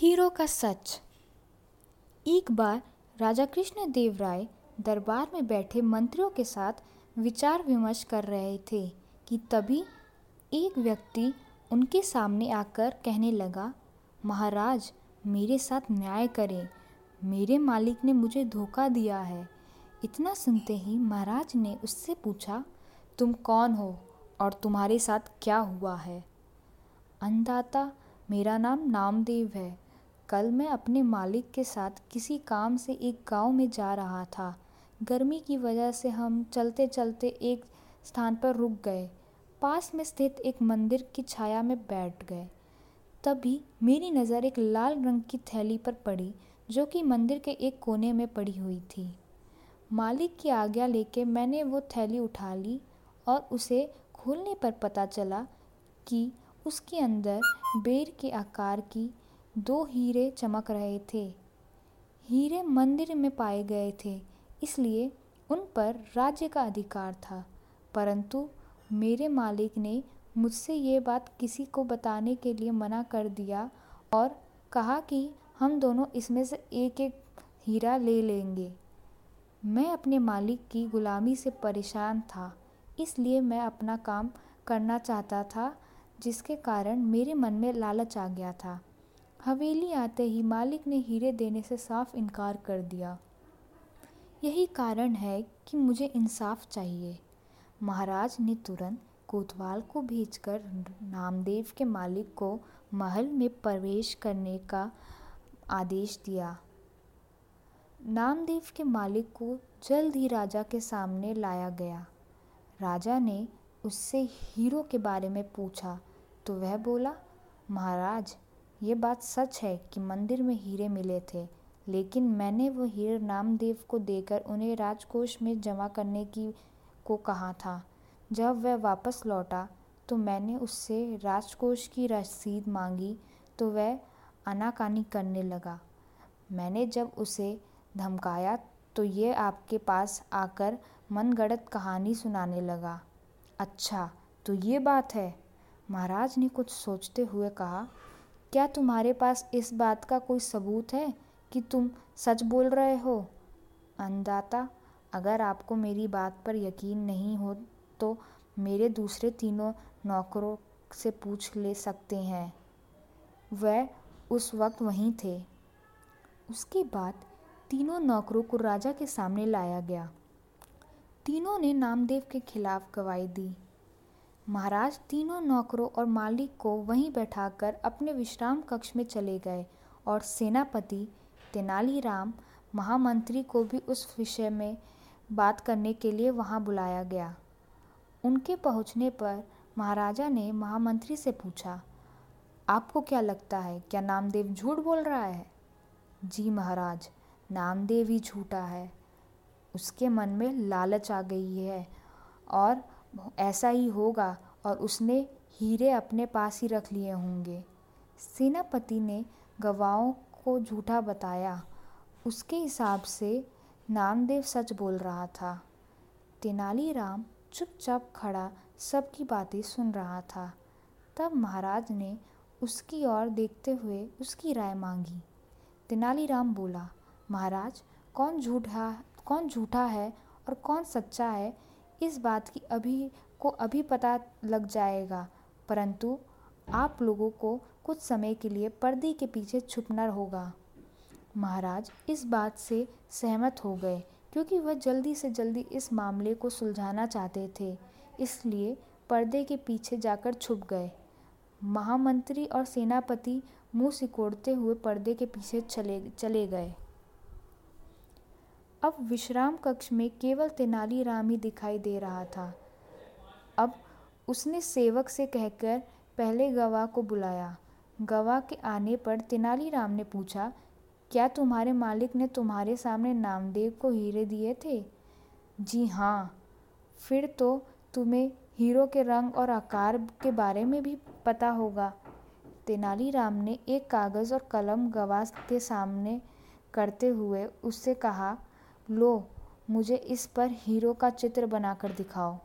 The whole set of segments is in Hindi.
हीरो का सच। एक बार राजा कृष्ण देव राय दरबार में बैठे मंत्रियों के साथ विचार विमर्श कर रहे थे कि तभी एक व्यक्ति उनके सामने आकर कहने लगा, महाराज, मेरे साथ न्याय करें। मेरे मालिक ने मुझे धोखा दिया है। इतना सुनते ही महाराज ने उससे पूछा, तुम कौन हो और तुम्हारे साथ क्या हुआ है? अन्नदाता, मेरा नाम नामदेव है। कल मैं अपने मालिक के साथ किसी काम से एक गाँव में जा रहा था। गर्मी की वजह से हम चलते चलते एक स्थान पर रुक गए। पास में स्थित एक मंदिर की छाया में बैठ गए। तभी मेरी नज़र एक लाल रंग की थैली पर पड़ी, जो कि मंदिर के एक कोने में पड़ी हुई थी। मालिक की आज्ञा लेके मैंने वो थैली उठा ली और उसे खोलने पर पता चला कि उसके अंदर बेर के आकार की दो हीरे चमक रहे थे। हीरे मंदिर में पाए गए थे, इसलिए उन पर राज्य का अधिकार था। परंतु मेरे मालिक ने मुझसे ये बात किसी को बताने के लिए मना कर दिया और कहा कि हम दोनों इसमें से एक एक हीरा ले लेंगे। मैं अपने मालिक की गुलामी से परेशान था, इसलिए मैं अपना काम करना चाहता था, जिसके कारण मेरे मन में लालच आ गया था। हवेली आते ही मालिक ने हीरे देने से साफ़ इनकार कर दिया। यही कारण है कि मुझे इंसाफ चाहिए। महाराज ने तुरंत कोतवाल को भेजकर नामदेव के मालिक को महल में प्रवेश करने का आदेश दिया। नामदेव के मालिक को जल्द ही राजा के सामने लाया गया। राजा ने उससे हीरो के बारे में पूछा तो वह बोला, महाराज ये बात सच है कि मंदिर में हीरे मिले थे, लेकिन मैंने वो हीरे नामदेव को देकर उन्हें राजकोष में जमा करने की, को कहा था। जब वह वापस लौटा तो मैंने उससे राजकोष की रसीद मांगी तो वह आनाकानी करने लगा। मैंने जब उसे धमकाया तो ये आपके पास आकर मनगढ़ंत कहानी सुनाने लगा। अच्छा तो ये बात है। महाराज ने कुछ सोचते हुए कहा क्या तुम्हारे पास इस बात का कोई सबूत है कि तुम सच बोल रहे हो? अन्नदाता, अगर आपको मेरी बात पर यकीन नहीं हो तो मेरे दूसरे तीनों नौकरों से पूछ ले सकते हैं। वह उस वक्त वहीं थे। उसके बाद तीनों नौकरों को राजा के सामने लाया गया। तीनों ने नामदेव के खिलाफ गवाही दी। महाराज तीनों नौकरों और मालिक को वहीं बैठाकर अपने विश्राम कक्ष में चले गए और सेनापति तेनालीराम महामंत्री को भी उस विषय में बात करने के लिए वहाँ बुलाया गया। उनके पहुँचने पर महाराजा ने महामंत्री से पूछा, आपको क्या लगता है, क्या नामदेव झूठ बोल रहा है? जी महाराज, नामदेव ही झूठा है। उसके मन में लालच आ गई है और ऐसा ही होगा और उसने हीरे अपने पास ही रख लिए होंगे। सेनापति ने गवाहों को झूठा बताया। उसके हिसाब से नामदेव सच बोल रहा था। तेनालीराम चुपचाप खड़ा सबकी बातें सुन रहा था। तब महाराज ने उसकी ओर देखते हुए उसकी राय मांगी। तेनालीराम बोला, महाराज, कौन झूठा कौन झूठा है और कौन सच्चा है इस बात की अभी, को अभी पता लग जाएगा। परंतु आप लोगों को कुछ समय के लिए पर्दे के पीछे छुपना होगा। महाराज इस बात से सहमत हो गए, क्योंकि वह जल्दी से जल्दी इस मामले को सुलझाना चाहते थे। इसलिए पर्दे के पीछे जाकर छुप गए। महामंत्री और सेनापति मुँह सिकोड़ते हुए पर्दे के पीछे चले चले गए। अब विश्राम कक्ष में केवल तेनालीराम ही दिखाई दे रहा था। अब उसने सेवक से कहकर पहले गवाह को बुलाया। गवाह के आने पर तेनालीराम ने पूछा, क्या तुम्हारे मालिक ने तुम्हारे सामने नामदेव को हीरे दिए थे? जी हाँ। फिर तो तुम्हें हीरो के रंग और आकार के बारे में भी पता होगा। तेनालीराम ने एक कागज़ और कलम गवाह के सामने करते हुए उससे कहा लो, मुझे इस पर हीरो का चित्र बनाकर दिखाओ।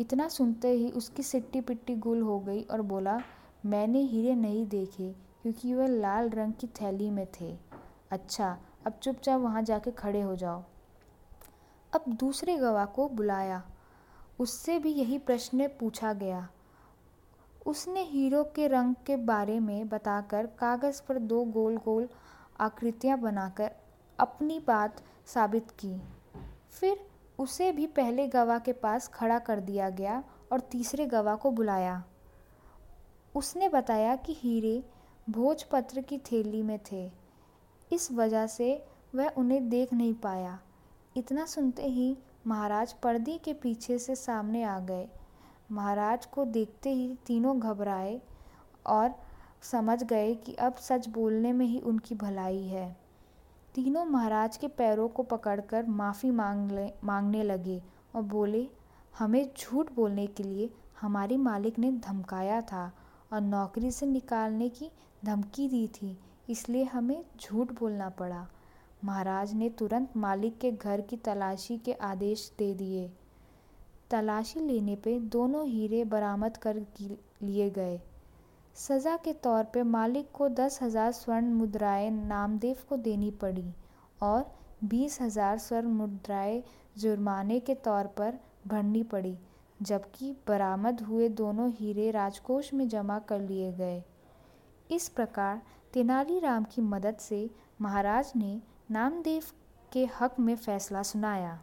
इतना सुनते ही उसकी सिट्टी पिट्टी गुल हो गई और बोला, मैंने हीरे नहीं देखे, क्योंकि वह लाल रंग की थैली में थे। अच्छा अब चुपचाप वहाँ जाके खड़े हो जाओ। अब दूसरे गवाह को बुलाया। उससे भी यही प्रश्न पूछा गया। उसने हीरो के रंग के बारे में बताकर कागज़ पर दो गोल गोल आकृतियाँ बनाकर अपनी बात साबित की। फिर उसे भी पहले गवाह के पास खड़ा कर दिया गया और तीसरे गवाह को बुलाया। उसने बताया कि हीरे भोजपत्र की थैली में थे। इस वजह से वह उन्हें देख नहीं पाया। इतना सुनते ही महाराज पर्दे के पीछे से सामने आ गए। महाराज को देखते ही तीनों घबराए और समझ गए कि अब सच बोलने में ही उनकी भलाई है। तीनों महाराज के पैरों को पकड़कर माफ़ी मांग ले मांगने लगे और बोले, हमें झूठ बोलने के लिए हमारी मालिक ने धमकाया था और नौकरी से निकालने की धमकी दी थी, इसलिए हमें झूठ बोलना पड़ा। महाराज ने तुरंत मालिक के घर की तलाशी के आदेश दे दिए। तलाशी लेने पे दोनों हीरे बरामद कर लिए गए। सज़ा के तौर पर मालिक को दस हज़ार स्वर्ण मुद्राएँ नामदेव को देनी पड़ी और बीस हज़ार स्वर्ण मुद्राएँ जुर्माने के तौर पर भरनी पड़ी, जबकि बरामद हुए दोनों हीरे राजकोष में जमा कर लिए गए। इस प्रकार तेनालीराम की मदद से महाराज ने नामदेव के हक में फैसला सुनाया।